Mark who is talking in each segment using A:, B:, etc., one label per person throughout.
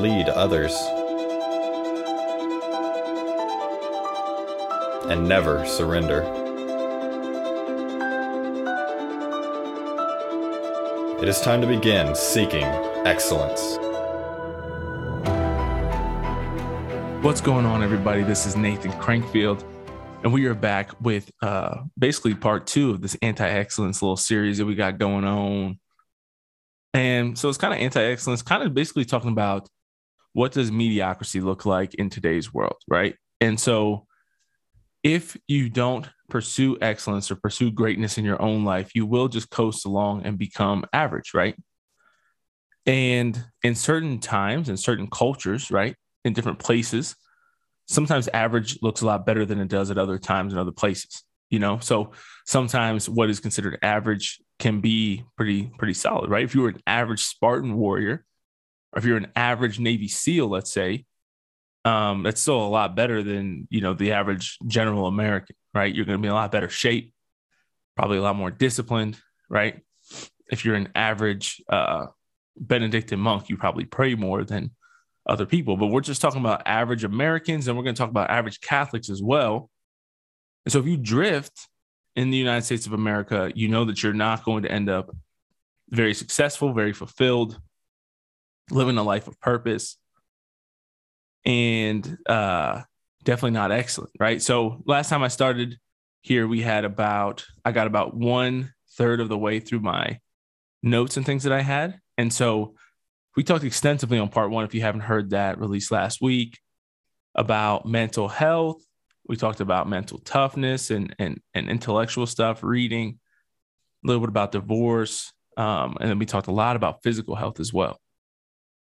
A: Lead others. And never surrender. It is time to begin seeking excellence.
B: What's going on, everybody? This is Nathan Crankfield, and we are back with uh, basically part two of this anti excellence little series that we got going on. And so it's kind of anti excellence, kind of basically talking about what does mediocrity look like in today's world, right? And so if you don't pursue excellence or pursue greatness in your own life, you will just coast along and become average, right? And in certain times, in certain cultures, right, in different places, sometimes average looks a lot better than it does at other times in other places, you know? So sometimes what is considered average can be pretty, pretty solid, right? If you were an average Spartan warrior, or if you're an average Navy SEAL, let's say, um, that's still a lot better than you know the average general American, right? You're going to be in a lot better shape, probably a lot more disciplined, right? If you're an average uh, Benedictine monk, you probably pray more than other people. But we're just talking about average Americans, and we're going to talk about average Catholics as well. And so, if you drift in the United States of America, you know that you're not going to end up very successful, very fulfilled, living a life of purpose and uh, definitely not excellent, right? So last time I started here, we had about I got about one third of the way through my notes and things that I had, and so we talked extensively on part one. If you haven't heard that, released last week about mental health. We talked about mental toughness and and and intellectual stuff, reading a little bit about divorce, um, and then we talked a lot about physical health as well.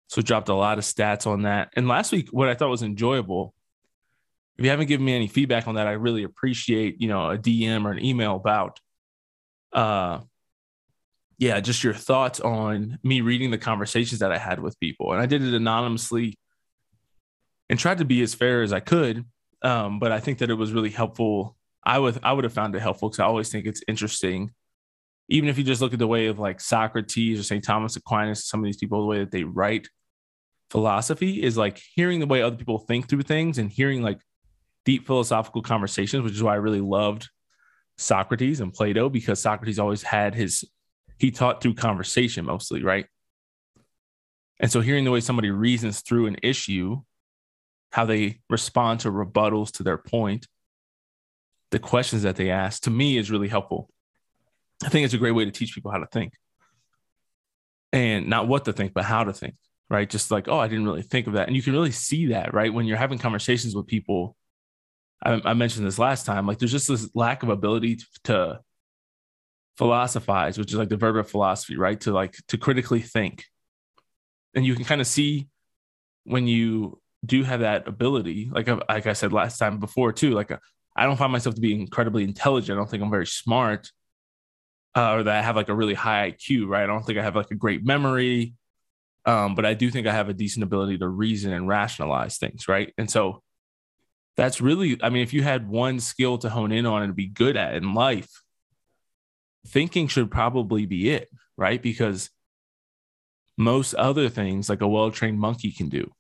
B: So dropped a lot of stats on that. And last week, what I thought was enjoyable, if you haven't given me any feedback on that, I really appreciate, you know, a DM or an email about uh yeah, just your thoughts on me reading the conversations that I had with people. And I did it anonymously and tried to be as fair as I could. Um, but I think that it was really helpful. I would I would have found it helpful because I always think it's interesting even if you just look at the way of like Socrates or St. Thomas Aquinas, some of these people, the way that they write philosophy is like hearing the way other people think through things and hearing like deep philosophical conversations, which is why I really loved Socrates and Plato because Socrates always had his, he taught through conversation mostly, right? And so hearing the way somebody reasons through an issue, how they respond to rebuttals to their point, the questions that they ask, to me is really helpful. I think it's a great way to teach people how to think and not what to think, but how to think, right? Just like, oh, I didn't really think of that. And you can really see that, right? When you're having conversations with people. I, I mentioned this last time, like there's just this lack of ability to, to philosophize, which is like the verb of philosophy, right? To like to critically think. And you can kind of see when you do have that ability, like like I said last time before too, like I don't find myself to be incredibly intelligent. I don't think I'm very smart, uh, or that I have like a really high IQ, right? I don't think I have like a great memory, um, but I do think I have a decent ability to reason and rationalize things, right? And so that's really, I mean, if you had one skill to hone in on and be good at in life, thinking should probably be it, right? Because most other things, like a well trained monkey can do.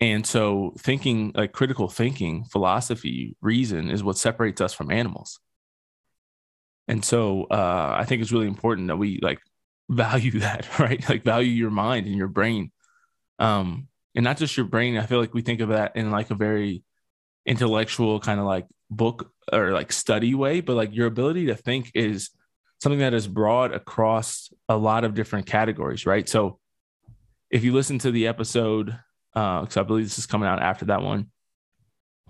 B: And so, thinking like critical thinking, philosophy, reason is what separates us from animals. And so uh, I think it's really important that we like value that, right? Like value your mind and your brain. Um, and not just your brain. I feel like we think of that in like a very intellectual kind of like book or like study way, but like your ability to think is something that is broad across a lot of different categories, right? So if you listen to the episode, because uh, I believe this is coming out after that one,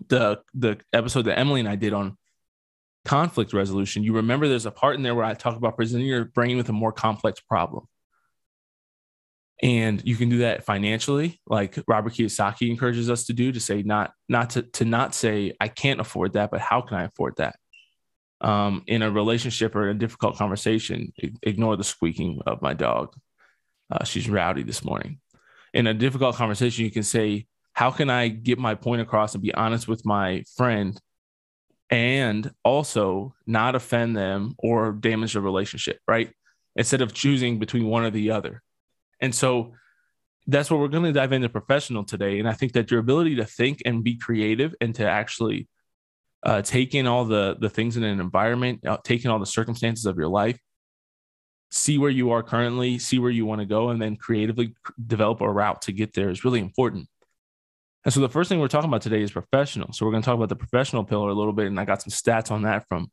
B: the the episode that Emily and I did on conflict resolution, you remember there's a part in there where I talk about presenting your brain with a more complex problem. And you can do that financially, like Robert Kiyosaki encourages us to do, to say not not to to not say I can't afford that, but how can I afford that? Um, in a relationship or a difficult conversation, ignore the squeaking of my dog. Uh, she's rowdy this morning. In a difficult conversation, you can say, How can I get my point across and be honest with my friend and also not offend them or damage the relationship, right? Instead of choosing between one or the other. And so that's what we're going to dive into professional today. And I think that your ability to think and be creative and to actually uh, take in all the the things in an environment, uh, take in all the circumstances of your life, see where you are currently, see where you want to go, and then creatively develop a route to get there is really important. And so the first thing we're talking about today is professional. So we're going to talk about the professional pillar a little bit, and I got some stats on that from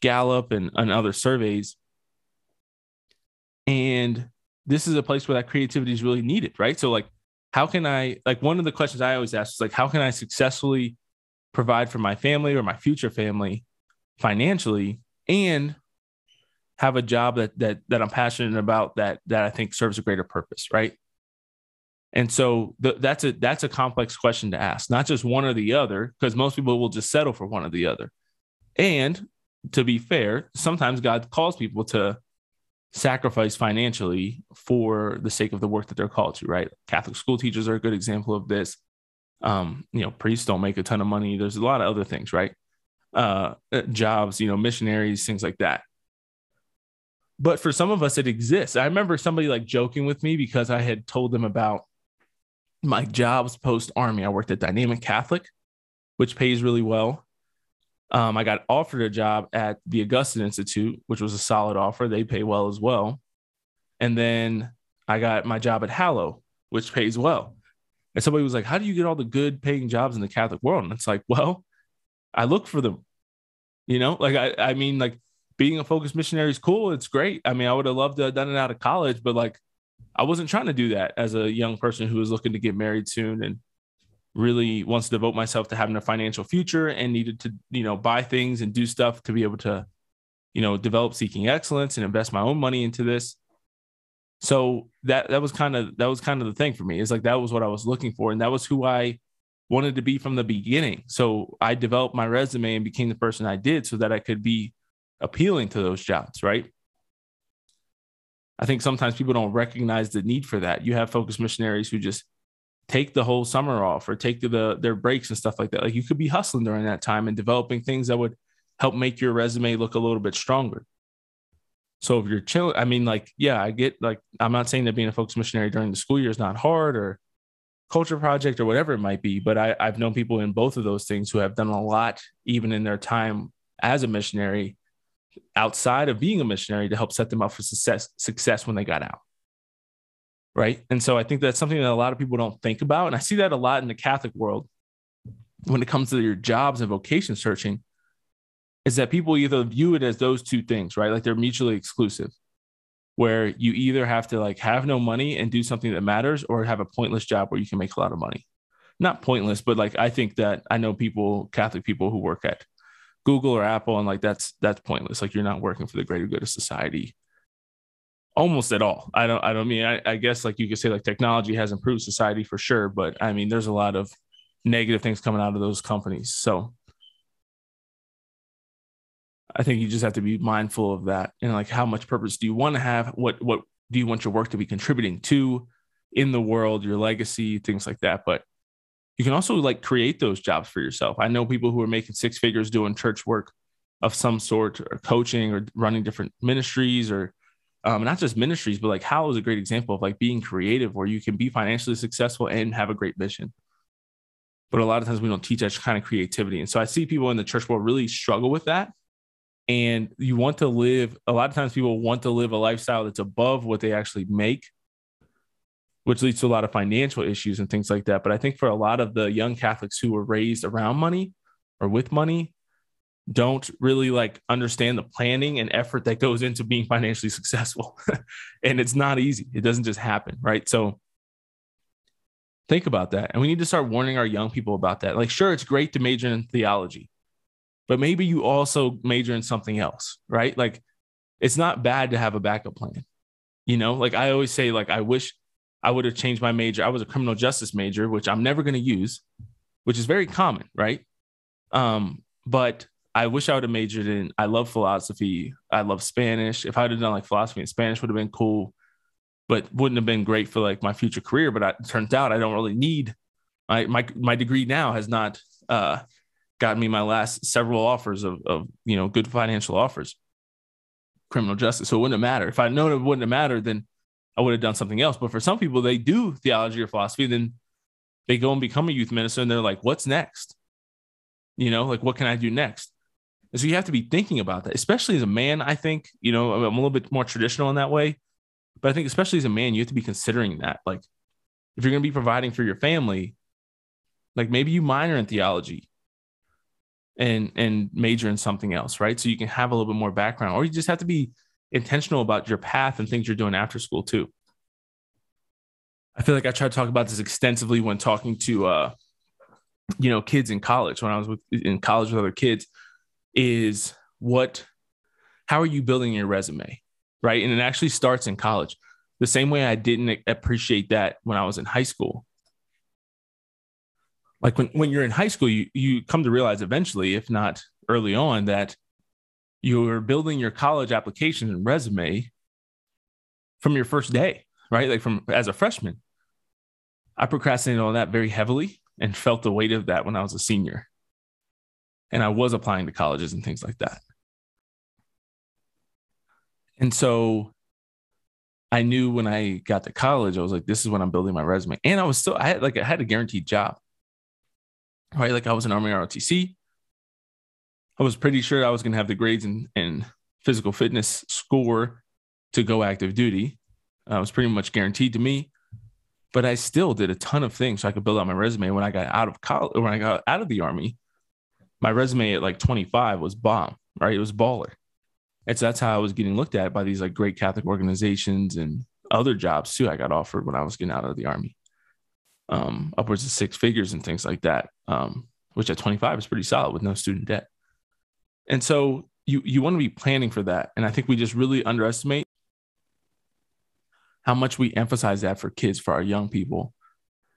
B: Gallup and, and other surveys. And this is a place where that creativity is really needed, right? So like, how can I like one of the questions I always ask is like, how can I successfully provide for my family or my future family financially and have a job that that that I'm passionate about that that I think serves a greater purpose, right? And so that's a that's a complex question to ask, not just one or the other, because most people will just settle for one or the other. And to be fair, sometimes God calls people to sacrifice financially for the sake of the work that they're called to, right? Catholic school teachers are a good example of this. Um, you know, priests don't make a ton of money. There's a lot of other things, right? Uh, uh, jobs, you know, missionaries, things like that. But for some of us, it exists. I remember somebody like joking with me because I had told them about my jobs post army. I worked at Dynamic Catholic, which pays really well. Um, I got offered a job at the Augustine Institute, which was a solid offer. They pay well as well. And then I got my job at Hallow, which pays well. And somebody was like, How do you get all the good paying jobs in the Catholic world? And it's like, Well, I look for them. You know, like I, I mean, like being a focused missionary is cool. It's great. I mean, I would have loved to have done it out of college, but like I wasn't trying to do that as a young person who was looking to get married soon and really wants to devote myself to having a financial future and needed to, you know, buy things and do stuff to be able to, you know, develop seeking excellence and invest my own money into this. So that that was kind of that was kind of the thing for me. It's like that was what I was looking for and that was who I wanted to be from the beginning. So I developed my resume and became the person I did so that I could be appealing to those jobs, right? I think sometimes people don't recognize the need for that. You have focused missionaries who just take the whole summer off or take the their breaks and stuff like that. Like you could be hustling during that time and developing things that would help make your resume look a little bit stronger. So if you're chilling, I mean, like, yeah, I get like I'm not saying that being a focused missionary during the school year is not hard or culture project or whatever it might be, but I, I've known people in both of those things who have done a lot even in their time as a missionary outside of being a missionary to help set them up for success success when they got out right? And so I think that's something that a lot of people don't think about. And I see that a lot in the Catholic world when it comes to your jobs and vocation searching, is that people either view it as those two things, right? Like they're mutually exclusive, where you either have to like have no money and do something that matters or have a pointless job where you can make a lot of money. Not pointless, but like I think that I know people, Catholic people who work at Google or Apple, and like that's that's pointless. Like you're not working for the greater good of society almost at all. I don't I don't mean I, I, guess like you could say like technology has improved society for sure, but I mean there's a lot of negative things coming out of those companies. So I think you just have to be mindful of that and like how much purpose do you want to have? What what do you want your work to be contributing to in the world, your legacy, things like that. But you can also like create those jobs for yourself. I know people who are making six figures doing church work of some sort or coaching or running different ministries or um, not just ministries, but like Hallow is a great example of like being creative where you can be financially successful and have a great mission. But a lot of times we don't teach that kind of creativity. And so I see people in the church world really struggle with that. and you want to live a lot of times people want to live a lifestyle that's above what they actually make which leads to a lot of financial issues and things like that. But i think for a lot of the young catholics who were raised around money or with money don't really like understand the planning and effort that goes into being financially successful. And it's not easy. It doesn't just happen right? So think about that. And we need to start warning our young people about that. Like sure it's great to major in theology but maybe you also major in something else, right? Like it's not bad to have a backup plan. You know, like I always say, like I wish I would have changed my major. I was a criminal justice major, which I'm never going to use, which is very common, right? Um, but I wish I would have majored in. I love philosophy. I love Spanish. If I would have done like philosophy and Spanish, would have been cool, but wouldn't have been great for like my future career. But I, it turns out I don't really need my my my degree now has not uh, gotten me my last several offers of, of you know good financial offers criminal justice so it wouldn't have mattered if i'd known it wouldn't have mattered then i would have done something else. But for some people they do theology or philosophy then they go and become a youth minister and they're like what's next? You know like what can i do next? And so you have to be thinking about that especially as a man i think you know i'm a little bit more traditional in that way. But i think especially as a man you have to be considering that. Like if you're going to be providing for your family like maybe you minor in theology and and major in something else, right? So you can have a little bit more background, or you just have to be intentional about your path and things you're doing after school too. I feel like I try to talk about this extensively when talking to uh, you know, kids in college. When I was with, in college with other kids, is what, how are you building your resume, right? And it actually starts in college. The same way I didn't appreciate that when I was in high school like when, when you're in high school, you, you come to realize eventually, if not early on, that you're building your college application and resume from your first day, right? Like from as a freshman. I procrastinated on that very heavily and felt the weight of that when I was a senior. And I was applying to colleges and things like that. And so I knew when I got to college, I was like, this is when I'm building my resume. And I was still, I had like, I had a guaranteed job right? Like I was an Army ROTC. I was pretty sure I was going to have the grades and, and physical fitness score to go active duty. Uh, it was pretty much guaranteed to me. But I still did a ton of things so I could build out my resume. When I got out of college, when I got out of the army, my resume at like 25 was bomb, right? It was baller. And so that's how I was getting looked at by these like great Catholic organizations and other jobs too. I got offered when I was getting out of the army um, upwards of six figures and things like that, um, which at 25 is pretty solid with no student debt. And so you you want to be planning for that. And I think we just really underestimate how much we emphasize that for kids, for our young people.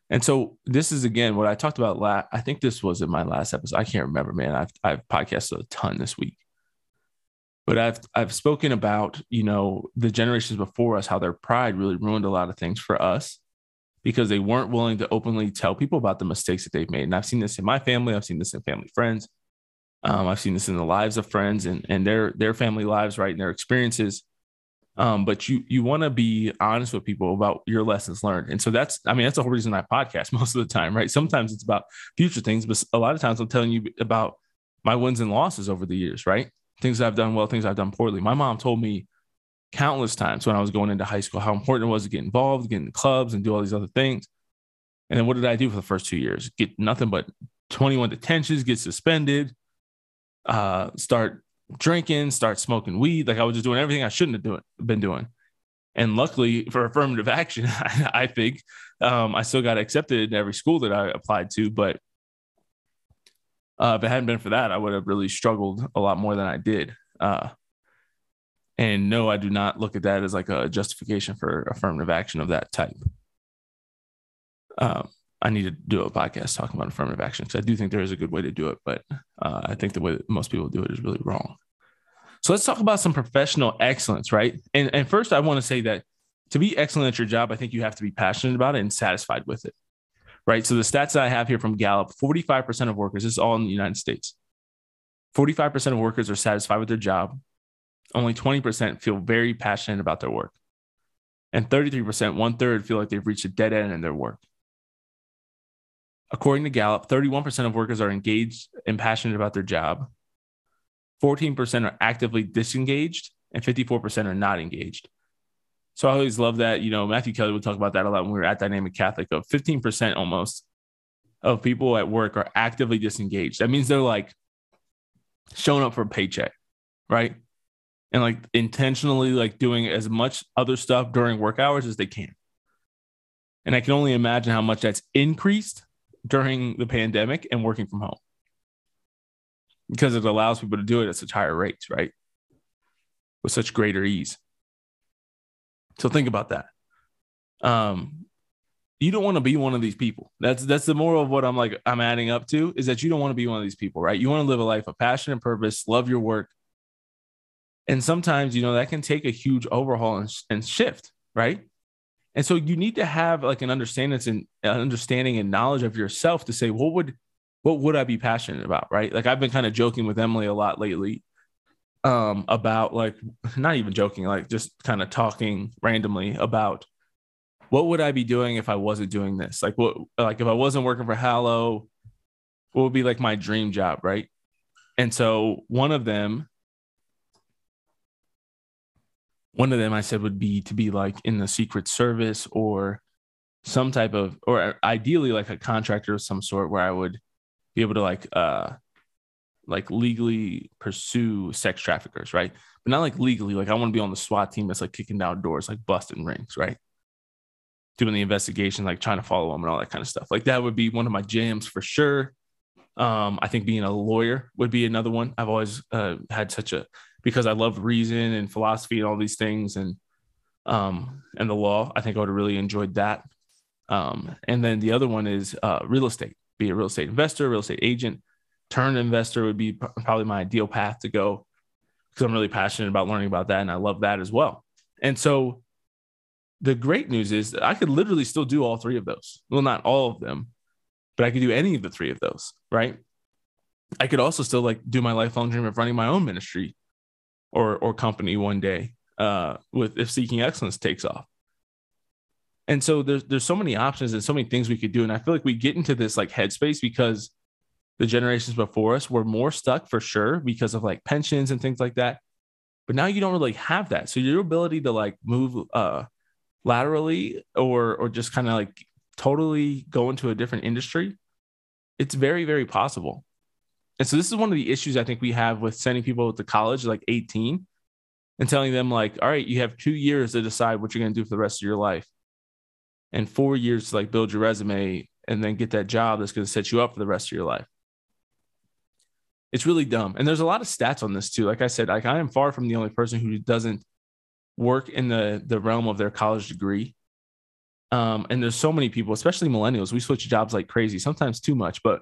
B: And so this is again what I talked about last. I think this was in my last episode. I can't remember, man. I've I've podcasted a ton this week. But I've I've spoken about, you know, the generations before us, how their pride really ruined a lot of things for us because they weren't willing to openly tell people about the mistakes that they've made. And I've seen this in my family. I've seen this in family friends. Um, I've seen this in the lives of friends and, and their their family lives, right, and their experiences. Um, but you you want to be honest with people about your lessons learned, and so that's I mean that's the whole reason I podcast most of the time, right? Sometimes it's about future things, but a lot of times I'm telling you about my wins and losses over the years, right? Things I've done well, things I've done poorly. My mom told me countless times when I was going into high school how important it was to get involved, get in clubs, and do all these other things. And then what did I do for the first two years? Get nothing but 21 detentions, get suspended, uh, start drinking, start smoking weed. Like I was just doing everything I shouldn't have doing, been doing. And luckily for affirmative action, I, think um, I still got accepted in every school that I applied to. But uh, if it hadn't been for that, I would have really struggled a lot more than I did. Uh, and no, I do not look at that as like a justification for affirmative action of that type. Um, I need to do a podcast talking about affirmative action because I do think there is a good way to do it, but uh, I think the way most people do it is really wrong. So let's talk about some professional excellence, right? And and first, I want to say that to be excellent at your job, I think you have to be passionate about it and satisfied with it, right? So the stats that I have here from Gallup: forty-five percent of workers, this is all in the United States. Forty-five percent of workers are satisfied with their job, only 20% feel very passionate about their work. And 33%, one third, feel like they've reached a dead end in their work. According to Gallup, 31% of workers are engaged and passionate about their job. 14% are actively disengaged, and 54% are not engaged. So I always love that. You know, Matthew Kelly would talk about that a lot when we were at Dynamic Catholic of 15% almost of people at work are actively disengaged. That means they're like showing up for a paycheck, right? And like intentionally like doing as much other stuff during work hours as they can. And I can only imagine how much that's increased during the pandemic and working from home because it allows people to do it at such higher rates, right? With such greater ease. So think about that. Um, you don't want to be one of these people. That's that's the moral of what I'm like I'm adding up to is that you don't want to be one of these people, right? You want to live a life of passion and purpose, love your work. And sometimes, you know, that can take a huge overhaul and, and shift, right? And so you need to have like an understanding and understanding and knowledge of yourself to say, what would what would I be passionate about? Right. Like I've been kind of joking with Emily a lot lately um about like not even joking, like just kind of talking randomly about what would I be doing if I wasn't doing this? Like what like if I wasn't working for Hallow, what would be like my dream job, right? And so one of them one of them I said would be to be like in the secret service or some type of or ideally like a contractor of some sort where I would be able to like uh like legally pursue sex traffickers, right? But not like legally. Like I want to be on the SWAT team that's like kicking down doors, like busting rings, right? Doing the investigation, like trying to follow them and all that kind of stuff. Like that would be one of my jams for sure. Um, I think being a lawyer would be another one. I've always uh, had such a because I love reason and philosophy and all these things and um and the law. I think I would have really enjoyed that. Um, and then the other one is uh, real estate be a real estate investor, real estate agent, turn investor would be probably my ideal path to go because I'm really passionate about learning about that and I love that as well. And so the great news is that I could literally still do all three of those. Well, not all of them, but I could do any of the three of those, right? I could also still like do my lifelong dream of running my own ministry or or company one day uh with if seeking excellence takes off. And so there's there's so many options and so many things we could do. And i feel like we get into this like headspace because the generations before us were more stuck for sure because of like pensions and things like that. But now you don't really have that. So your ability to like move uh laterally or or just kind of like totally go into a different industry it's very very possible and so this is one of the issues i think we have with sending people to college like 18 and telling them like all right you have two years to decide what you're going to do for the rest of your life and four years to like build your resume and then get that job that's going to set you up for the rest of your life. It's really dumb. And there's a lot of stats on this too. Like I said, like I am far from the only person who doesn't work in the the realm of their college degree. Um, and there's so many people, especially millennials, we switch jobs like crazy, sometimes too much, but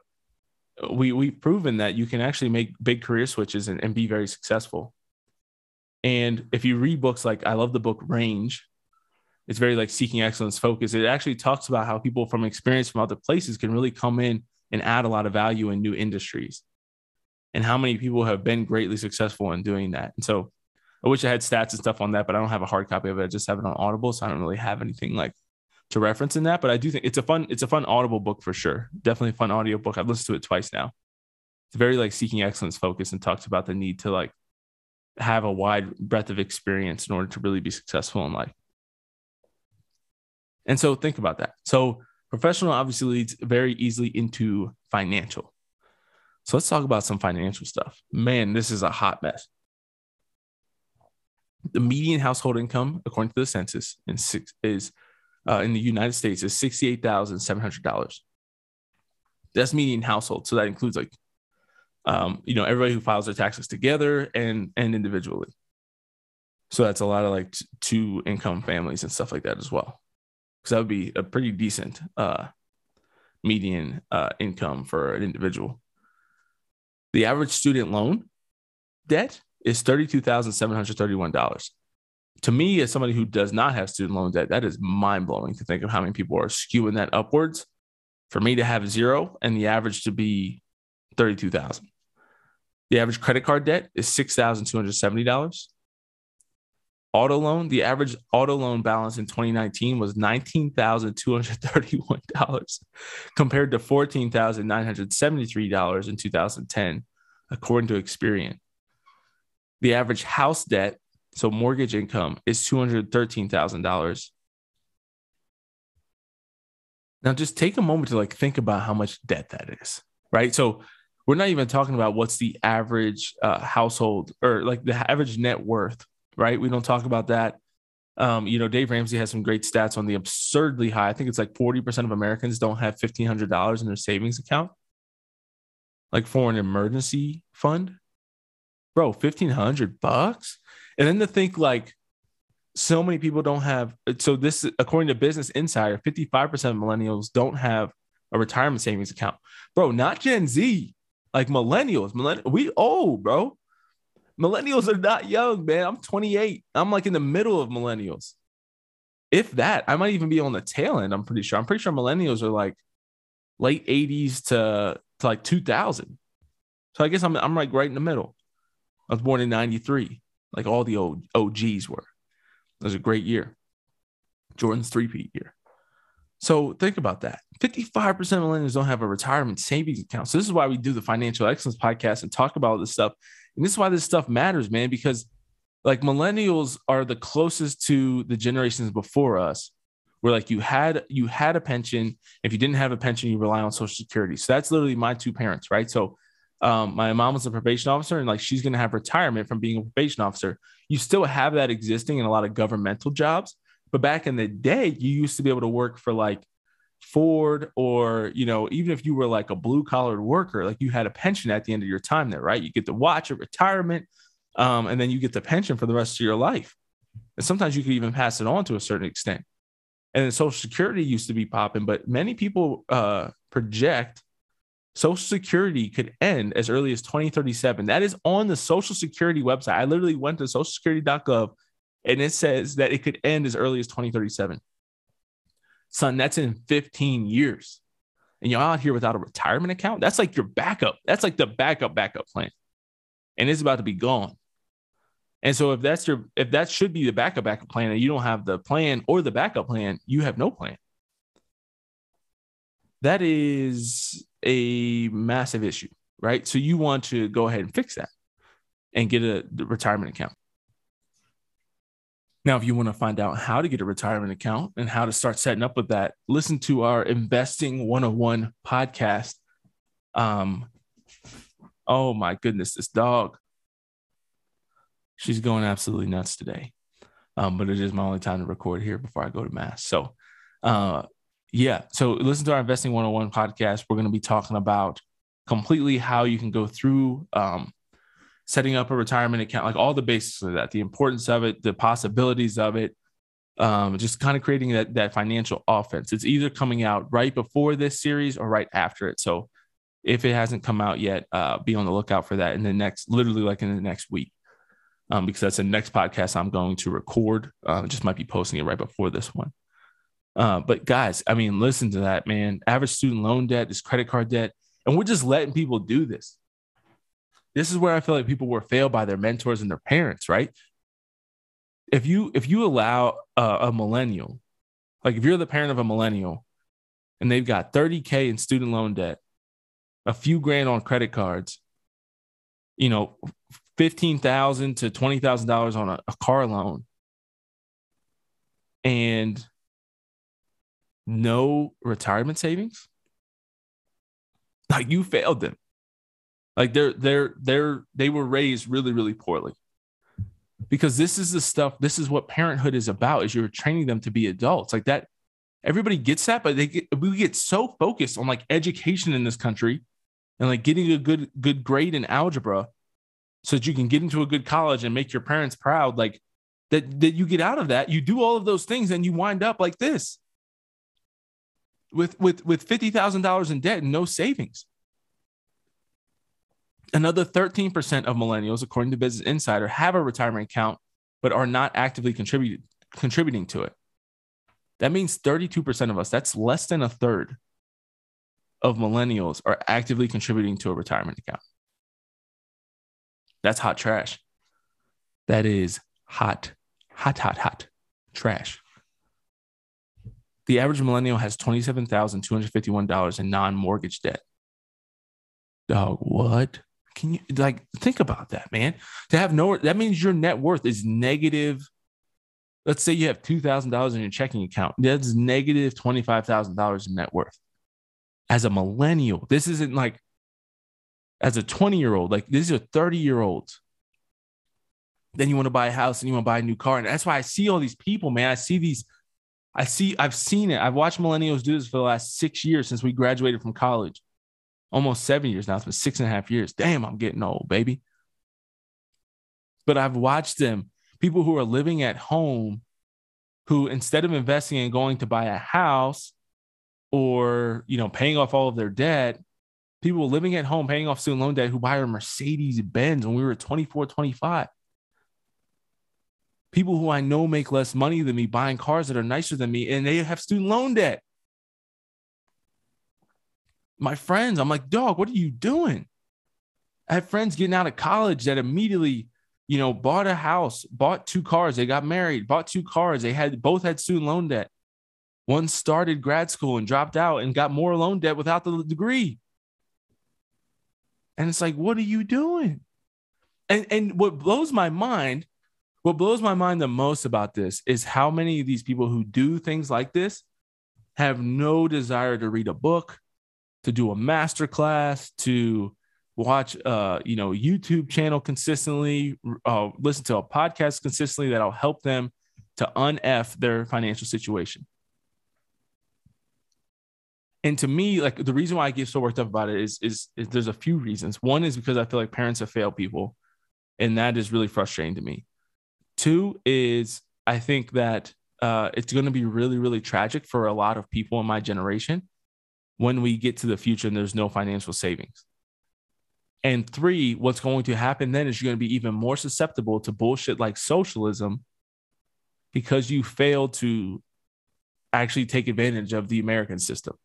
B: we we've proven that you can actually make big career switches and, and be very successful. And if you read books like I love the book Range it's very like seeking excellence focus. It actually talks about how people from experience from other places can really come in and add a lot of value in new industries and how many people have been greatly successful in doing that. And so I wish I had stats and stuff on that, but I don't have a hard copy of it. I just have it on Audible. So I don't really have anything like to reference in that. But I do think it's a fun, it's a fun Audible book for sure. Definitely a fun audio book. I've listened to it twice now. It's very like seeking excellence focus and talks about the need to like have a wide breadth of experience in order to really be successful in life. And so think about that. So professional obviously leads very easily into financial. So let's talk about some financial stuff. Man, this is a hot mess. The median household income, according to the census, is uh, in the United States is sixty-eight thousand seven hundred dollars. That's median household, so that includes like, um, you know, everybody who files their taxes together and and individually. So that's a lot of like t- two income families and stuff like that as well because that would be a pretty decent uh, median uh, income for an individual. The average student loan debt is $32,731. To me, as somebody who does not have student loan debt, that is mind blowing to think of how many people are skewing that upwards. For me to have zero and the average to be 32,000. The average credit card debt is $6,270 auto loan, the average auto loan balance in 2019 was $19,231 compared to $14,973 in 2010, according to Experian. The average house debt, so mortgage income, is $213,000. Now, just take a moment to like think about how much debt that is, right? So, we're not even talking about what's the average uh, household or like the average net worth, right? We don't talk about that. Um, you know, Dave Ramsey has some great stats on the absurdly high. I think it's like 40% of Americans don't have $1,500 in their savings account, like for an emergency fund. Bro, 1500 bucks. And then to think like so many people don't have, so this, according to Business Insider, 55% of millennials don't have a retirement savings account. Bro, not Gen Z, like millennials. Millenn- we old, bro. Millennials are not young, man. I'm 28. I'm like in the middle of millennials. If that, I might even be on the tail end. I'm pretty sure. I'm pretty sure millennials are like late 80s to, to like 2000. So I guess I'm I'm like right in the middle. I was born in 93, like all the old OGs were. It was a great year. Jordan's three-peat year. So think about that. 55% of millennials don't have a retirement savings account. So this is why we do the financial excellence podcast and talk about this stuff and this is why this stuff matters, man, because like millennials are the closest to the generations before us where like you had you had a pension if you didn't have a pension you rely on social security so that's literally my two parents right so um, my mom was a probation officer and like she's going to have retirement from being a probation officer you still have that existing in a lot of governmental jobs but back in the day you used to be able to work for like Ford or, you know, even if you were like a blue collar worker, like you had a pension at the end of your time there, right? You get to watch a retirement um, and then you get the pension for the rest of your life. And sometimes you could even pass it on to a certain extent. And then Social Security used to be popping, but many people uh, project Social Security could end as early as 2037. That is on the Social Security website. I literally went to socialsecurity.gov and it says that it could end as early as 2037. Son, that's in 15 years. And you're out here without a retirement account. That's like your backup. That's like the backup, backup plan. And it's about to be gone. And so if that's your if that should be the backup backup plan and you don't have the plan or the backup plan, you have no plan. That is a massive issue, right? So you want to go ahead and fix that and get a retirement account. Now, if you want to find out how to get a retirement account and how to start setting up with that, listen to our Investing 101 podcast. Um, oh my goodness, this dog. She's going absolutely nuts today. Um, but it is my only time to record here before I go to mass. So, uh, yeah. So listen to our Investing 101 podcast. We're going to be talking about completely how you can go through um, setting up a retirement account, like all the basics of that, the importance of it, the possibilities of it, um, just kind of creating that that financial offense. It's either coming out right before this series or right after it. So if it hasn't come out yet, uh, be on the lookout for that in the next, literally like in the next week, um, because that's the next podcast I'm going to record. Uh, just might be posting it right before this one. Uh, but guys, I mean, listen to that, man. Average student loan debt, this credit card debt, and we're just letting people do this this is where I feel like people were failed by their mentors and their parents, right? If you if you allow a, millennial, like if you're the parent of a millennial, and they've got 30k in student loan debt, a few grand on credit cards, you know, fifteen thousand to twenty thousand dollars on a, a car loan, and no retirement savings, like you failed them. Like they're they're they're they were raised really really poorly. Because this is the stuff. This is what parenthood is about. Is you're training them to be adults like that. Everybody gets that, but they get we get so focused on like education in this country, and like getting a good good grade in algebra, so that you can get into a good college and make your parents proud. Like that that you get out of that, you do all of those things, and you wind up like this with with with fifty thousand dollars in debt and no savings. Another 13% of millennials, according to Business Insider, have a retirement account but are not actively contributing contributing to it. That means 32% of us, that's less than a third of millennials are actively contributing to a retirement account. That's hot trash. That is hot, hot, hot, hot trash. The average millennial has $27,251 in non mortgage debt. Dog, what? Can you like think about that, man? To have no that means your net worth is negative. Let's say you have two thousand dollars in your checking account. That's negative negative twenty five thousand dollars in net worth. As a millennial, this isn't like as a twenty year old. Like these are thirty year olds. Then you want to buy a house and you want to buy a new car, and that's why I see all these people, man. I see these. I see. I've seen it. I've watched millennials do this for the last six years since we graduated from college almost seven years now. It's been six and a half years. Damn, I'm getting old, baby. But I've watched them, people who are living at home, who instead of investing in going to buy a house or you know paying off all of their debt, people living at home paying off student loan debt who buy a Mercedes Benz when we were 24, 25. People who I know make less money than me buying cars that are nicer than me and they have student loan debt my friends, I'm like, dog, what are you doing? I had friends getting out of college that immediately, you know, bought a house, bought two cars. They got married, bought two cars. They had both had student loan debt. One started grad school and dropped out and got more loan debt without the degree. And it's like, what are you doing? And and what blows my mind, what blows my mind the most about this is how many of these people who do things like this have no desire to read a book, to do a master class, to watch uh you know YouTube channel consistently, uh, listen to a podcast consistently that'll help them to unf their financial situation. And to me, like the reason why I get so worked up about it is, is, is there's a few reasons. One is because I feel like parents have failed people, and that is really frustrating to me. Two is I think that uh, it's going to be really, really tragic for a lot of people in my generation when we get to the future and there's no financial savings. And three, what's going to happen then is you're going to be even more susceptible to bullshit like socialism because you fail to actually take advantage of the American system.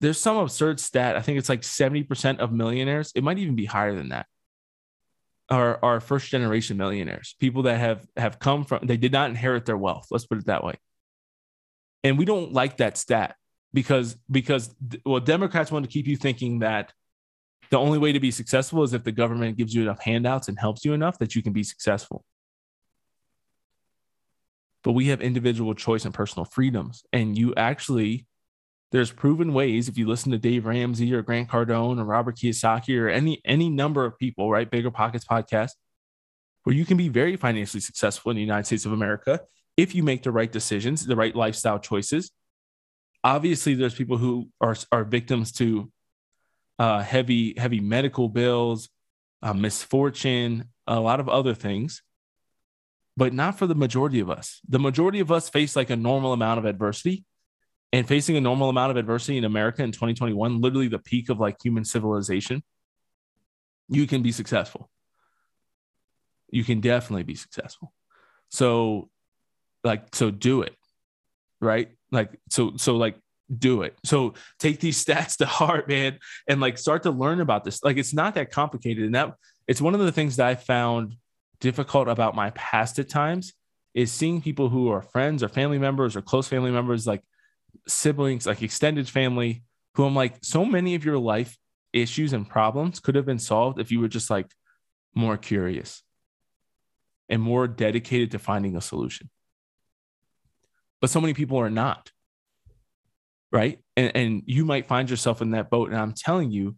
B: There's some absurd stat. I think it's like 70% of millionaires, it might even be higher than that, are, are first generation millionaires, people that have, have come from, they did not inherit their wealth. Let's put it that way. And we don't like that stat because because well democrats want to keep you thinking that the only way to be successful is if the government gives you enough handouts and helps you enough that you can be successful but we have individual choice and personal freedoms and you actually there's proven ways if you listen to dave ramsey or grant cardone or robert kiyosaki or any any number of people right? Bigger pockets podcast where you can be very financially successful in the united states of america if you make the right decisions the right lifestyle choices. Obviously there's people who are are victims to uh, heavy heavy medical bills, uh, misfortune, a lot of other things, but not for the majority of us. The majority of us face like a normal amount of adversity, and facing a normal amount of adversity in America in 2021, literally the peak of like human civilization, you can be successful. You can definitely be successful. So, like, so do it, right? Like so so like do it. So take these stats to heart, man, and like start to learn about this. Like it's not that complicated. And that it's one of the things that I found difficult about my past at times is seeing people who are friends or family members or close family members, like siblings, like extended family, who I'm like, so many of your life issues and problems could have been solved if you were just like more curious and more dedicated to finding a solution. But so many people are not right? And, and you might find yourself in that boat. And i'm telling you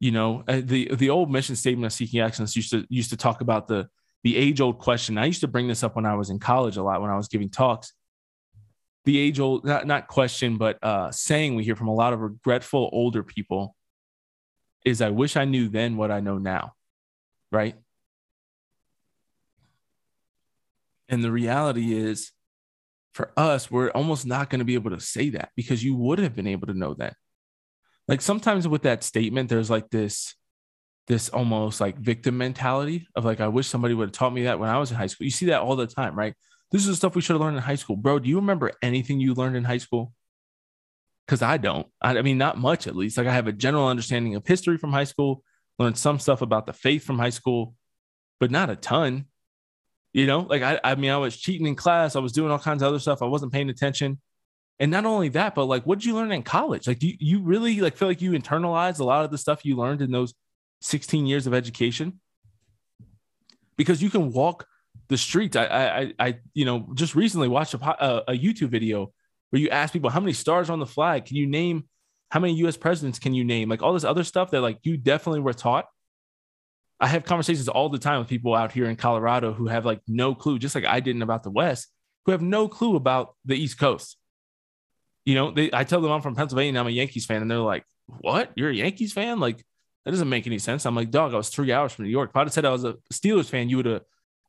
B: you know uh, the the old mission statement of seeking excellence used to used to talk about the the age old question. I used to bring this up when i was in college a lot when i was giving talks the age old not, not question but uh saying we hear from a lot of regretful older people is i wish i knew then what i know now right and the reality is for us, we're almost not going to be able to say that because you would have been able to know that. Like sometimes with that statement, there's like this, this almost like victim mentality of like, I wish somebody would have taught me that when I was in high school. You see that all the time, right? This is the stuff we should have learned in high school. Bro, do you remember anything you learned in high school? Because I don't. I, I mean, not much at least. Like I have a general understanding of history from high school, learned some stuff about the faith from high school, but not a ton. You know, like I, I mean, I was cheating in class. I was doing all kinds of other stuff. I wasn't paying attention. And not only that, but like, what did you learn in college? Like, do you, you really like feel like you internalized a lot of the stuff you learned in those 16 years of education because you can walk the streets. I, I, I, you know, just recently watched a, a YouTube video where you ask people how many stars on the flag. Can you name how many U.S. presidents can you name? Like all this other stuff that like you definitely were taught. I have conversations all the time with people out here in Colorado who have like no clue, just like I didn't about the West, who have no clue about the East Coast. You know, they, I tell them I'm from Pennsylvania and I'm a Yankees fan, and they're like, "What? You're a Yankees fan? Like that doesn't make any sense." I'm like, "Dog, I was three hours from New York. If I'd have said I was a Steelers fan, you would have,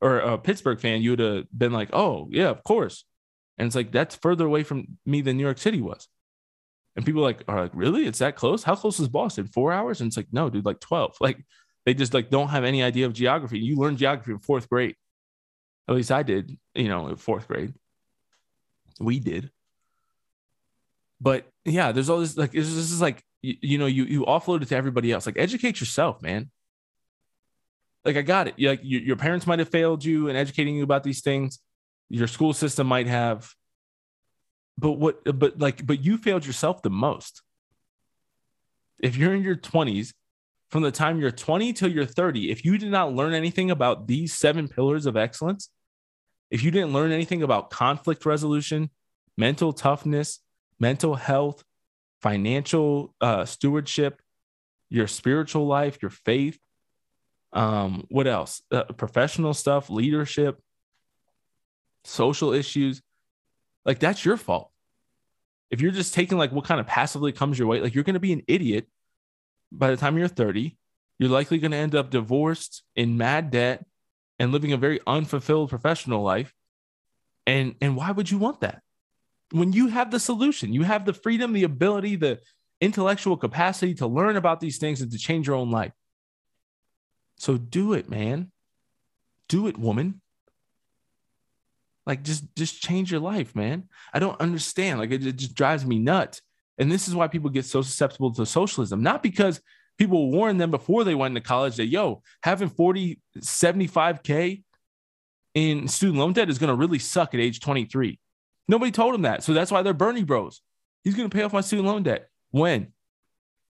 B: or a Pittsburgh fan, you would have been like, "Oh yeah, of course." And it's like that's further away from me than New York City was. And people like are like, "Really? It's that close? How close is Boston? Four hours?" And it's like, "No, dude, like twelve. Like they just like don't have any idea of geography. You learn geography in fourth grade. At least I did, you know, in fourth grade. We did. But yeah, there's all this like this is like you, you know, you you offload it to everybody else. Like educate yourself, man. Like I got it. You, like you, your parents might have failed you in educating you about these things. Your school system might have. But what but like but you failed yourself the most. If you're in your 20s from the time you're 20 till you're 30, if you did not learn anything about these seven pillars of excellence, if you didn't learn anything about conflict resolution, mental toughness, mental health, financial uh, stewardship, your spiritual life, your faith, um, what else? Uh, professional stuff, leadership, social issues. Like that's your fault. If you're just taking like what kind of passively comes your way, like you're going to be an idiot by the time you're 30, you're likely going to end up divorced in mad debt and living a very unfulfilled professional life. And and why would you want that? When you have the solution, you have the freedom, the ability, the intellectual capacity to learn about these things and to change your own life. So do it, man. Do it, woman. Like just just change your life, man. I don't understand. Like it, it just drives me nuts and this is why people get so susceptible to socialism, not because people warned them before they went to college that, yo, having 40, 75K in student loan debt is going to really suck at age 23. Nobody told them that. So that's why they're Bernie bros. He's going to pay off my student loan debt. When?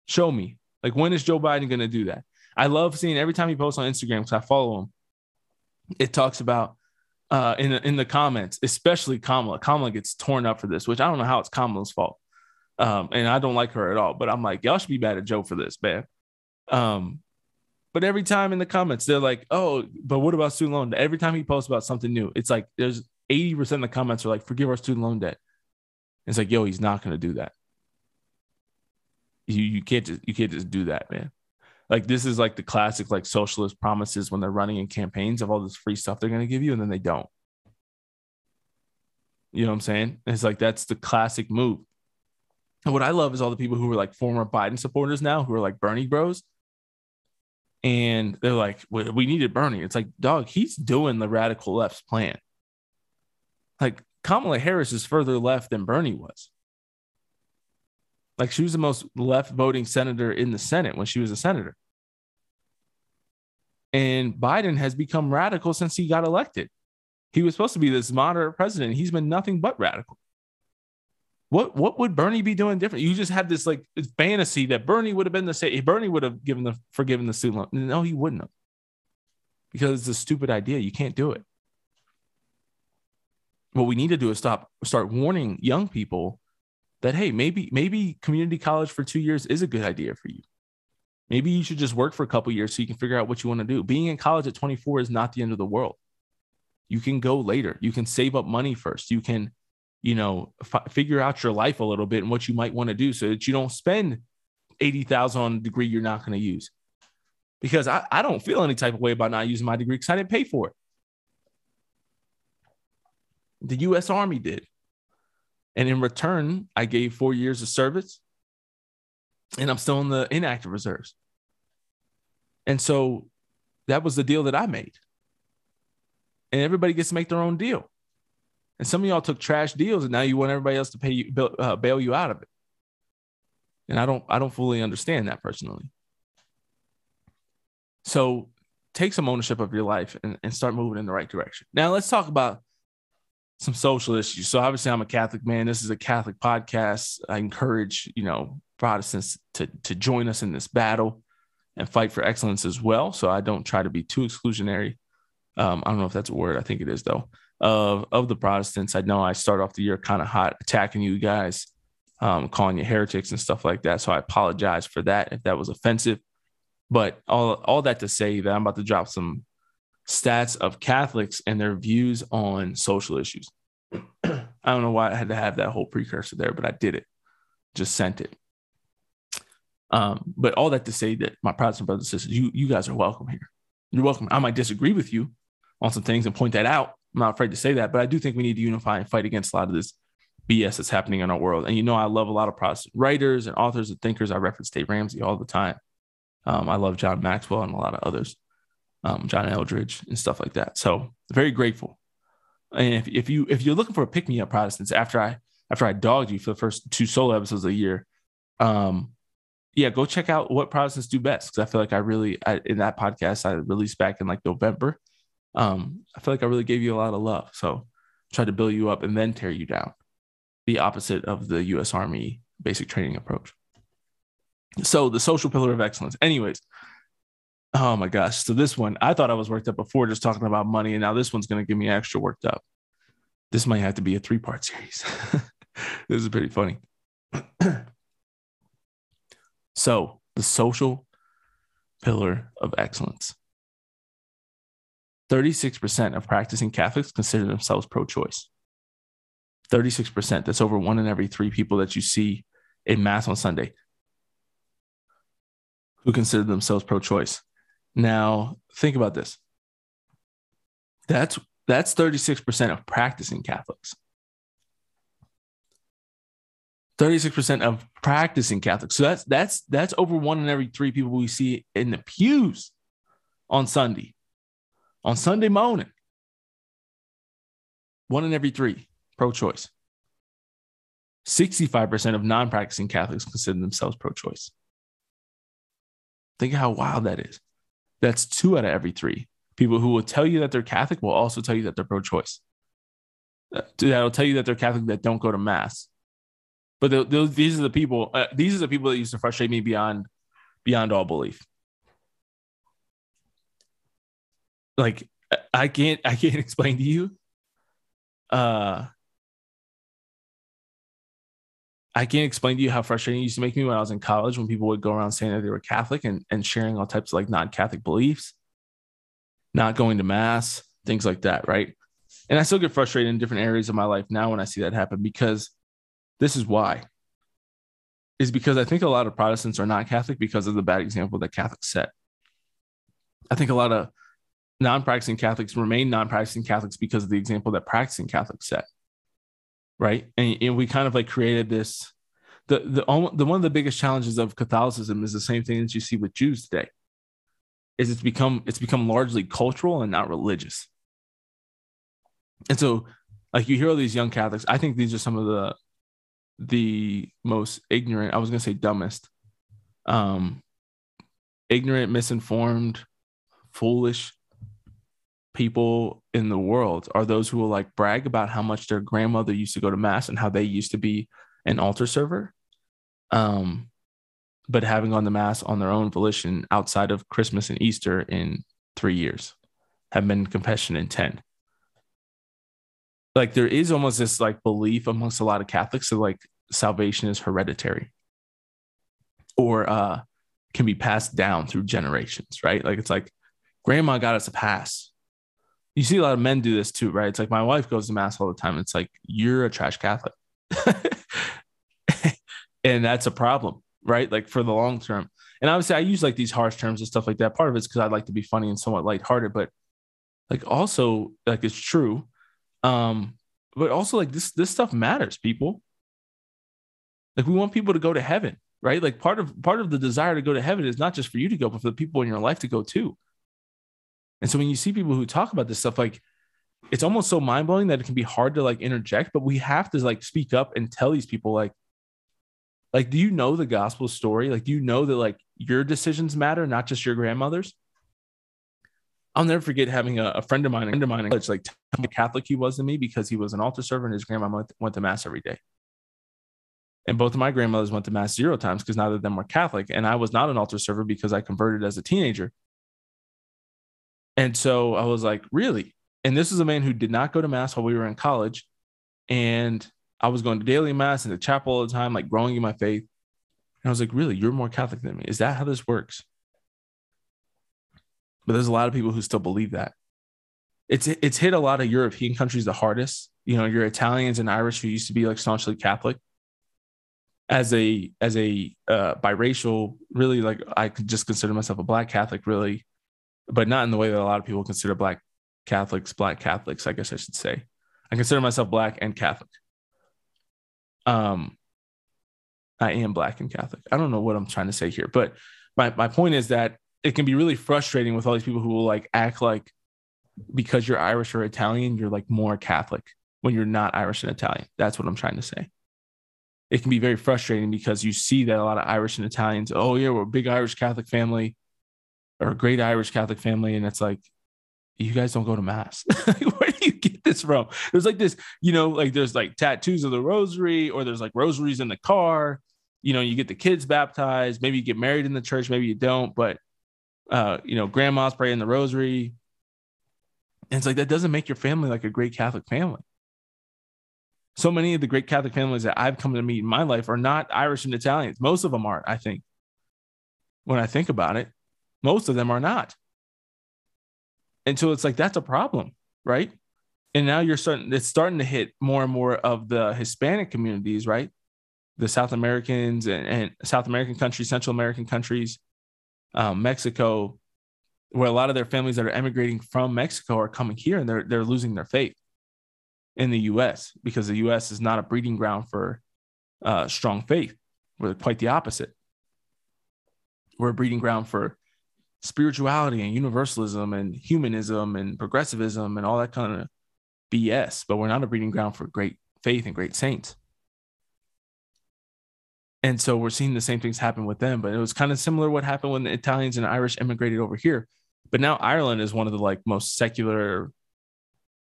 B: Show me. Like, when is Joe Biden going to do that? I love seeing every time he posts on Instagram because I follow him. It talks about uh, in, in the comments, especially Kamala. Kamala gets torn up for this, which I don't know how it's Kamala's fault. Um, and I don't like her at all. But I'm like, y'all should be mad at Joe for this, man. Um, but every time in the comments, they're like, oh, but what about student loan? Every time he posts about something new, it's like there's 80% of the comments are like, forgive our student loan debt. It's like, yo, he's not gonna do that. You you can't just you can't just do that, man. Like this is like the classic like socialist promises when they're running in campaigns of all this free stuff they're gonna give you, and then they don't. You know what I'm saying? It's like that's the classic move. And what I love is all the people who are like former Biden supporters now who are like Bernie bros. And they're like, we needed Bernie. It's like, dog, he's doing the radical left's plan. Like Kamala Harris is further left than Bernie was. Like she was the most left voting senator in the Senate when she was a senator. And Biden has become radical since he got elected. He was supposed to be this moderate president. He's been nothing but radical. What what would Bernie be doing different? You just had this like fantasy that Bernie would have been the same. Bernie would have given the forgiven the student loan. No, he wouldn't have. Because it's a stupid idea. You can't do it. What we need to do is stop start warning young people that hey, maybe maybe community college for 2 years is a good idea for you. Maybe you should just work for a couple years so you can figure out what you want to do. Being in college at 24 is not the end of the world. You can go later. You can save up money first. You can you know, f- figure out your life a little bit and what you might want to do so that you don't spend 80,000 on a degree you're not going to use. Because I, I don't feel any type of way about not using my degree because I didn't pay for it. The US Army did. And in return, I gave four years of service and I'm still in the inactive reserves. And so that was the deal that I made. And everybody gets to make their own deal. And some of y'all took trash deals, and now you want everybody else to pay you uh, bail you out of it. And I don't I don't fully understand that personally. So take some ownership of your life and, and start moving in the right direction. Now let's talk about some social issues. So obviously I'm a Catholic man. This is a Catholic podcast. I encourage, you know, Protestants to to join us in this battle. and fight for excellence as well. So I don't try to be too exclusionary. Um, I don't know if that's a word. I think it is though. Of of the Protestants, I know I start off the year kind of hot, attacking you guys, um, calling you heretics and stuff like that. So I apologize for that if that was offensive. But all all that to say that I'm about to drop some stats of Catholics and their views on social issues. I don't know why I had to have that whole precursor there, but I did it. Just sent it. Um, but all that to say that my Protestant brothers and sisters, you you guys are welcome here. You're welcome. I might disagree with you on some things and point that out. I'm not afraid to say that, but I do think we need to unify and fight against a lot of this BS that's happening in our world. And you know, I love a lot of Protestant writers and authors and thinkers. I reference Dave Ramsey all the time. Um, I love John Maxwell and a lot of others, um, John Eldredge and stuff like that. So very grateful. And if, if you if you're looking for a pick me up Protestants after I after I dogged you for the first two solo episodes of the year, um, yeah, go check out what Protestants do best because I feel like I really I, in that podcast I released back in like November. Um, I feel like I really gave you a lot of love. So try to build you up and then tear you down. The opposite of the U.S. Army basic training approach. So the social pillar of excellence. Anyways, oh my gosh. So this one, I thought I was worked up before just talking about money, and now this one's going to get me extra worked up. This might have to be a three part series. this is pretty funny. so the social pillar of excellence. 36% of practicing Catholics consider themselves pro choice. 36%. That's over one in every three people that you see in Mass on Sunday who consider themselves pro-choice. Now, think about this. That's that's 36% of practicing Catholics. 36% of practicing Catholics. So that's that's that's over one in every three people we see in the pews on Sunday. On Sunday morning. One in every three pro-choice. 65% of non-practicing Catholics consider themselves pro-choice. Think how wild that is. That's two out of every three. People who will tell you that they're Catholic will also tell you that they're pro choice. Uh, that'll tell you that they're Catholic that don't go to Mass. But the, the, these are the people, uh, these are the people that used to frustrate me beyond beyond all belief. Like I can't I can't explain to you uh I can't explain to you how frustrating it used to make me when I was in college when people would go around saying that they were Catholic and, and sharing all types of like non Catholic beliefs, not going to mass, things like that. Right. And I still get frustrated in different areas of my life now when I see that happen because this is why. Is because I think a lot of Protestants are not Catholic because of the bad example that Catholics set. I think a lot of non practicing Catholics remain non practicing Catholics because of the example that practicing Catholics set right? And, and we kind of like created this. The the the one of the biggest challenges of Catholicism is the same thing that you see with Jews today. Is it's become it's become largely cultural and not religious. And so, like you hear all these young Catholics, I think these are some of the the most ignorant. I was gonna say dumbest, um, ignorant, misinformed, foolish people in the world are those who will like brag about how much their grandmother used to go to mass and how they used to be an altar server. Um but having gone to mass on their own volition outside of christmas and easter in three years have been confession in 10 like there is almost this like belief amongst a lot of catholics that like salvation is hereditary or uh can be passed down through generations right? Like it's like grandma got us a pass you see a lot of men do this too, right? It's like my wife goes to mass all the time. It's like you're a trash Catholic, and that's a problem, right? Like for the long term. And obviously, I use like these harsh terms and stuff like that. Part of it's because I'd like to be funny and somewhat lighthearted, but like also like it's true. Um, but also like this this stuff matters, people. Like we want people to go to heaven, right? Like part of part of the desire to go to heaven is not just for you to go, but for the people in your life to go too. And so when you see people who talk about this stuff, like it's almost so mind blowing that it can be hard to like interject, but we have to like speak up and tell these people, like, like, do you know the gospel story? Like, do you know that like your decisions matter, not just your grandmother's? I'll never forget having a, a friend of mine, a friend of mine in college, like how Catholic he was to me because he was an altar server and his grandma went, went to mass every day. And both of my grandmothers went to mass zero times because neither of them were Catholic. And I was not an altar server because I converted as a teenager. And so I was like, really? And this is a man who did not go to mass while we were in college. And I was going to daily mass and the chapel all the time, like growing in my faith. And I was like, really, you're more Catholic than me. Is that how this works? But there's a lot of people who still believe that. It's it's hit a lot of European countries the hardest. You know, your Italians and Irish who used to be like staunchly Catholic. As a as a uh, biracial, really like I could just consider myself a black Catholic, really, but not in the way that a lot of people consider black Catholics black Catholics. I guess I should say. I consider myself black and Catholic. Um, I am black and Catholic. I don't know what I'm trying to say here, but my my point is that it can be really frustrating with all these people who will like act like because you're Irish or Italian, you're like more Catholic when you're not Irish and Italian. That's what I'm trying to say. It can be very frustrating because you see that a lot of Irish and Italians, oh yeah, we're a big Irish Catholic family or a great Irish Catholic family. And it's like, you guys don't go to mass. Where do you get this from? There's like this, you know, like there's like tattoos of the rosary, or there's like rosaries in the car. You know, you get the kids baptized. Maybe you get married in the church, maybe you don't. But uh, you know, grandma's praying the rosary. And it's like that doesn't make your family like a great Catholic family. So many of the great Catholic families that I've come to meet in my life are not Irish and Italians. Most of them aren't, I think. When I think about it, most of them are not. And so it's like that's a problem, right? And now you're starting, it's starting to hit more and more of the Hispanic communities, right? The South Americans and, and South American countries, Central American countries, um, Mexico, where a lot of their families that are emigrating from Mexico are coming here and they're they're losing their faith in the U.S. because the U.S. is not a breeding ground for uh, strong faith. We're quite the opposite. We're a breeding ground for spirituality and universalism and humanism and progressivism and all that kind of BS, but we're not a breeding ground for great faith and great saints. And so we're seeing the same things happen with them. But it was kind of similar what happened when the Italians and Irish immigrated over here. But now Ireland is one of the like most secular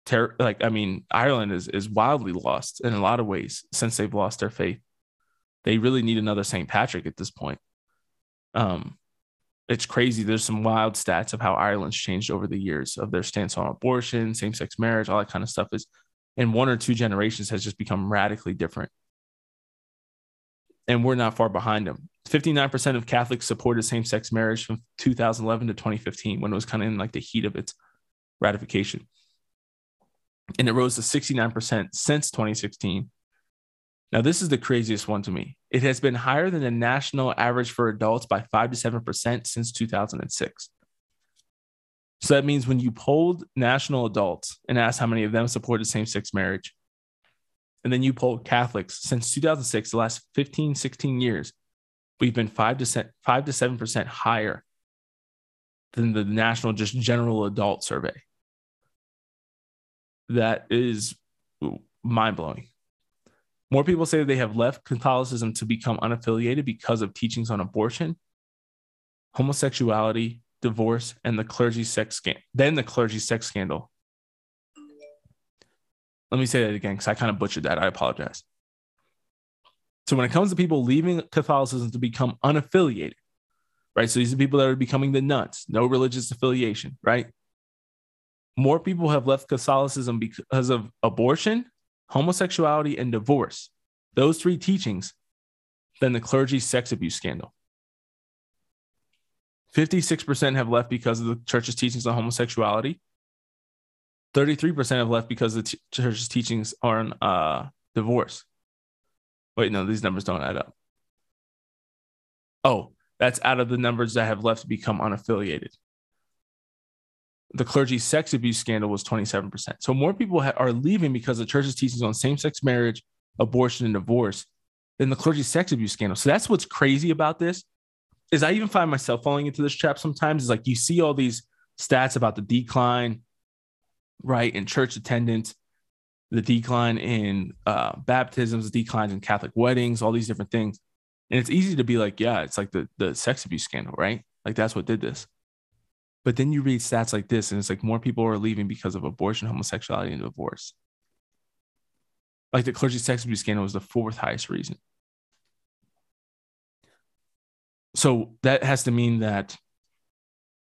B: ter- like I mean, Ireland is is wildly lost in a lot of ways since they've lost their faith. They really need another St. Patrick at this point. Um, it's crazy. There's some wild stats of how Ireland's changed over the years of their stance on abortion, same-sex marriage, all that kind of stuff is in one or two generations has just become radically different and we're not far behind them. 59% of Catholics supported same sex marriage from 2011 to 2015 when it was kind of in like the heat of its ratification. And it rose to 69% since 2016. Now, this is the craziest one to me. It has been higher than the national average for adults by 5 to 7% since 2006. So that means when you polled national adults and asked how many of them supported same sex marriage, and then you polled Catholics since 2006, the last 15, 16 years, we've been five to five to seven percent higher than the national just general adult survey. That is mind blowing. More people say they have left Catholicism to become unaffiliated because of teachings on abortion, homosexuality, divorce, and the clergy sex scandal. Then the clergy sex scandal let me say that again because I kind of butchered that. I apologize. So when it comes to people leaving Catholicism to become unaffiliated, right? So these are people that are becoming the nones, no religious affiliation, right? More people have left Catholicism because of abortion, homosexuality, and divorce. Those three teachings than the clergy sex abuse scandal. 56% have left because of the church's teachings on homosexuality. 33% have left because the t- church's teachings on uh, divorce. Wait, no, these numbers don't add up. Oh, that's out of the numbers that have left to become unaffiliated. The clergy sex abuse scandal was 27%. So more people ha- are leaving because the church's teachings on same sex marriage, abortion, and divorce than the clergy sex abuse scandal. So that's what's crazy about this. Is I even find myself falling into this trap sometimes. Is like you see all these stats about the decline right, in church attendance, the decline in uh, baptisms, declines in Catholic weddings, all these different things. And it's easy to be like, yeah, it's like the, the sex abuse scandal, right? Like that's what did this. But then you read stats like this, and it's like more people are leaving because of abortion, homosexuality, and divorce. Like the clergy sex abuse scandal was the fourth highest reason. So that has to mean that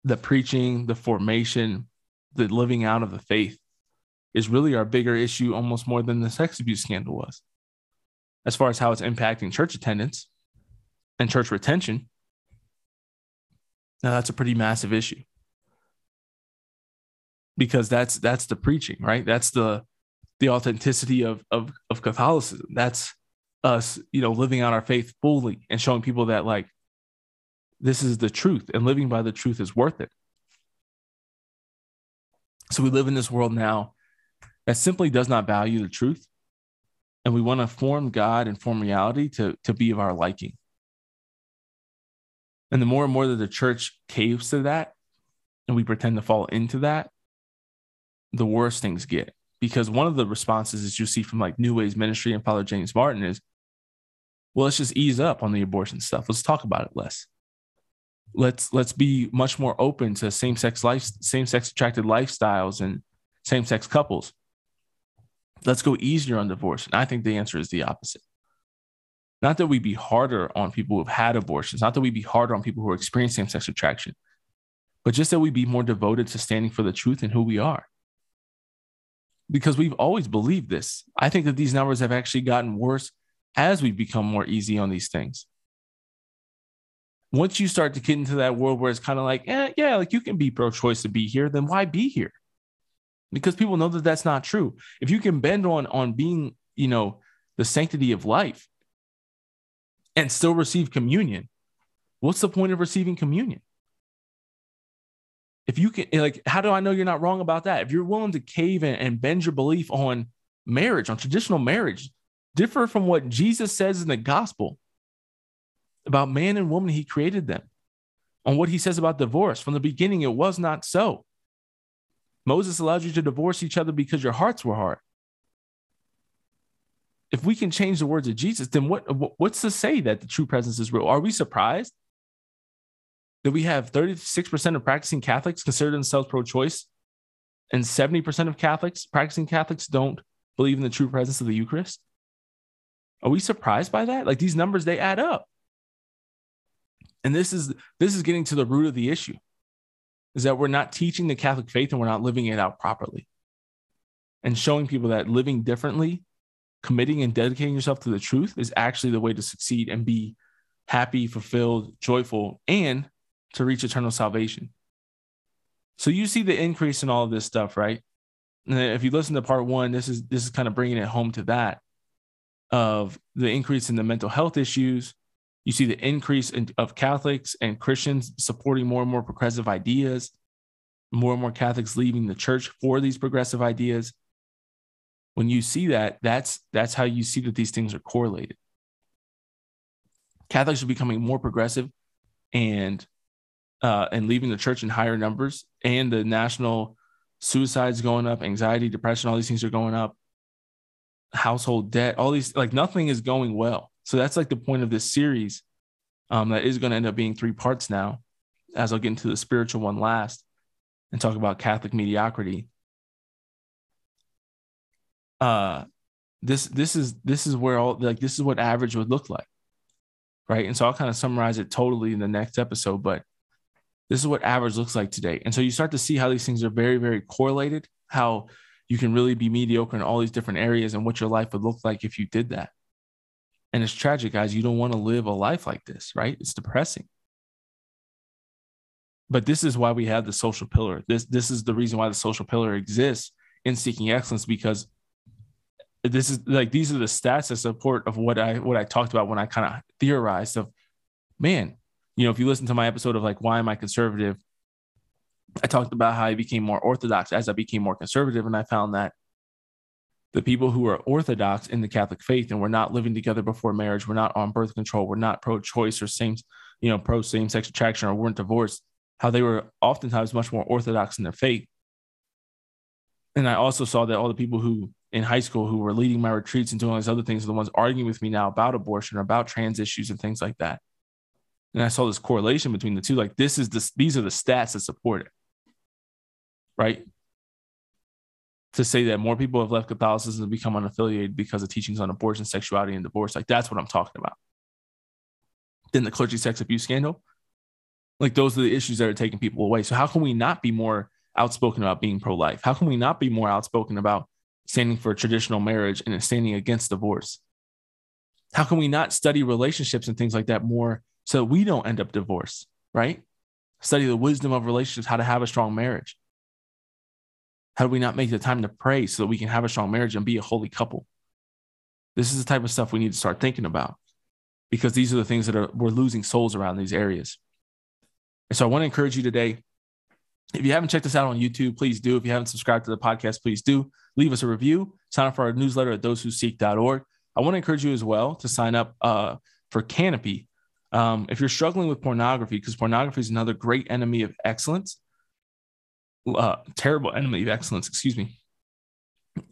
B: the preaching, the formation, the living out of the faith is really our bigger issue almost more than the sex abuse scandal was. As far as how it's impacting church attendance and church retention, now that's a pretty massive issue. Because that's that's the preaching, right? That's the the authenticity of of of Catholicism. That's us, you know, living out our faith fully and showing people that like this is the truth and living by the truth is worth it. So we live in this world now that simply does not value the truth. And we want to form God and form reality to, to be of our liking. And the more and more that the church caves to that and we pretend to fall into that, the worse things get. Because one of the responses that you see from like New Ways Ministry and Father James Martin is, well, let's just ease up on the abortion stuff. Let's talk about it less. Let's let's be much more open to same-sex life same-sex attracted lifestyles and same-sex couples. Let's go easier on divorce. And i think the answer is the opposite. Not that we be harder on people who've had abortions not that we be harder on people who are experiencing same-sex attraction but just that we be more devoted to standing for the truth and who we are because we've always believed this i think that these numbers have actually gotten worse as we've become more easy on these things once you start to get into that world where it's kind of like, eh, yeah, like you can be pro choice to be here, then why be here? Because people know that that's not true. If you can bend on on being, you know, the sanctity of life and still receive communion, what's the point of receiving communion? If you can, eh, like, how do I know you're not wrong about that? If you're willing to cave in and bend your belief on marriage, on traditional marriage, differ from what Jesus says in the gospel, about man and woman, he created them. On what he says about divorce, from the beginning, it was not so. Moses allowed you to divorce each other because your hearts were hard. If we can change the words of Jesus, then what, what's to say that the true presence is real? Are we surprised that we have 36% of practicing Catholics consider themselves pro choice and 70% of Catholics, practicing Catholics, don't believe in the true presence of the Eucharist? Are we surprised by that? Like these numbers, they add up and this is this is getting to the root of the issue is that we're not teaching the catholic faith and we're not living it out properly and showing people that living differently committing and dedicating yourself to the truth is actually the way to succeed and be happy fulfilled joyful and to reach eternal salvation so you see the increase in all of this stuff right and if you listen to part one this is this is kind of bringing it home to that of the increase in the mental health issues you see the increase in, of Catholics and Christians supporting more and more progressive ideas, more and more Catholics leaving the church for these progressive ideas. When you see that, that's that's how you see that these things are correlated. Catholics are becoming more progressive and uh, and leaving the church in higher numbers, and the national suicides going up, anxiety, depression, all these things are going up. Household debt, all these like nothing is going well. So that's like the point of this series. Um, that is going to end up being three parts now, as I'll get into the spiritual one last and talk about Catholic mediocrity. Uh, this this is this is where all like this is what average would look like, right? And so I'll kind of summarize it totally in the next episode, but this is what average looks like today. And so you start to see how these things are very very correlated. How you can really be mediocre in all these different areas and what your life would look like if you did that. And it's tragic, guys. You don't want to live a life like this, right? It's depressing. But this is why we have the social pillar. This this is the reason why the social pillar exists in seeking excellence because this is like these are the stats that support of what I what I talked about when I kind of theorized of man, you know, if you listen to my episode of like why am I conservative, I talked about how I became more orthodox as I became more conservative, and I found that the people who are orthodox in the Catholic faith and we're not living together before marriage, we're not on birth control, we're not pro-choice or same, you know, pro same-sex attraction or weren't divorced, how they were oftentimes much more orthodox in their faith. And I also saw that all the people who in high school who were leading my retreats and doing all these other things are the ones arguing with me now about abortion or about trans issues and things like that. And I saw this correlation between the two. Like this is the these are the stats that support it. Right to say that more people have left Catholicism and become unaffiliated because of teachings on abortion, sexuality, and divorce. Like that's what I'm talking about. Then the clergy sex abuse scandal. Like those are the issues that are taking people away. So how can we not be more outspoken about being pro-life? How can we not be more outspoken about standing for traditional marriage and standing against divorce? How can we not study relationships and things like that more so we don't end up divorced, right? Study the wisdom of relationships, how to have a strong marriage. How do we not make the time to pray so that we can have a strong marriage and be a holy couple? This is the type of stuff we need to start thinking about because these are the things that are we're losing souls around these areas. And so I want to encourage you today. If you haven't checked us out on YouTube, please do. If you haven't subscribed to the podcast, please do. Leave us a review. Sign up for our newsletter at thosewhoseek.org. I want to encourage you as well to sign up uh, for Canopy. Um, if you're struggling with pornography, because pornography is another great enemy of excellence, uh, terrible enemy of excellence, excuse me,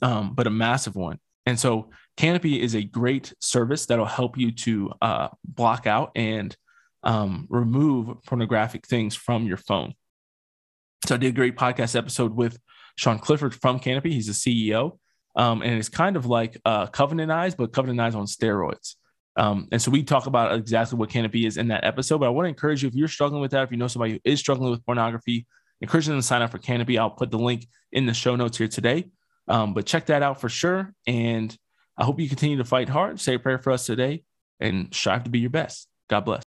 B: um, but a massive one. And so Canopy is a great service that'll help you to uh, block out and um, remove pornographic things from your phone. So I did a great podcast episode with Sean Clifford from Canopy. He's the CEO. Um, and it's kind of like uh, Covenant Eyes, but Covenant Eyes on steroids. Um, and so we talk about exactly what Canopy is in that episode. But I want to encourage you if you're struggling with that, if you know somebody who is struggling with pornography, encourage them to sign up for Canopy. I'll put the link in the show notes here today. Um, but check that out for sure. And I hope you continue to fight hard. Say a prayer for us today and strive to be your best. God bless.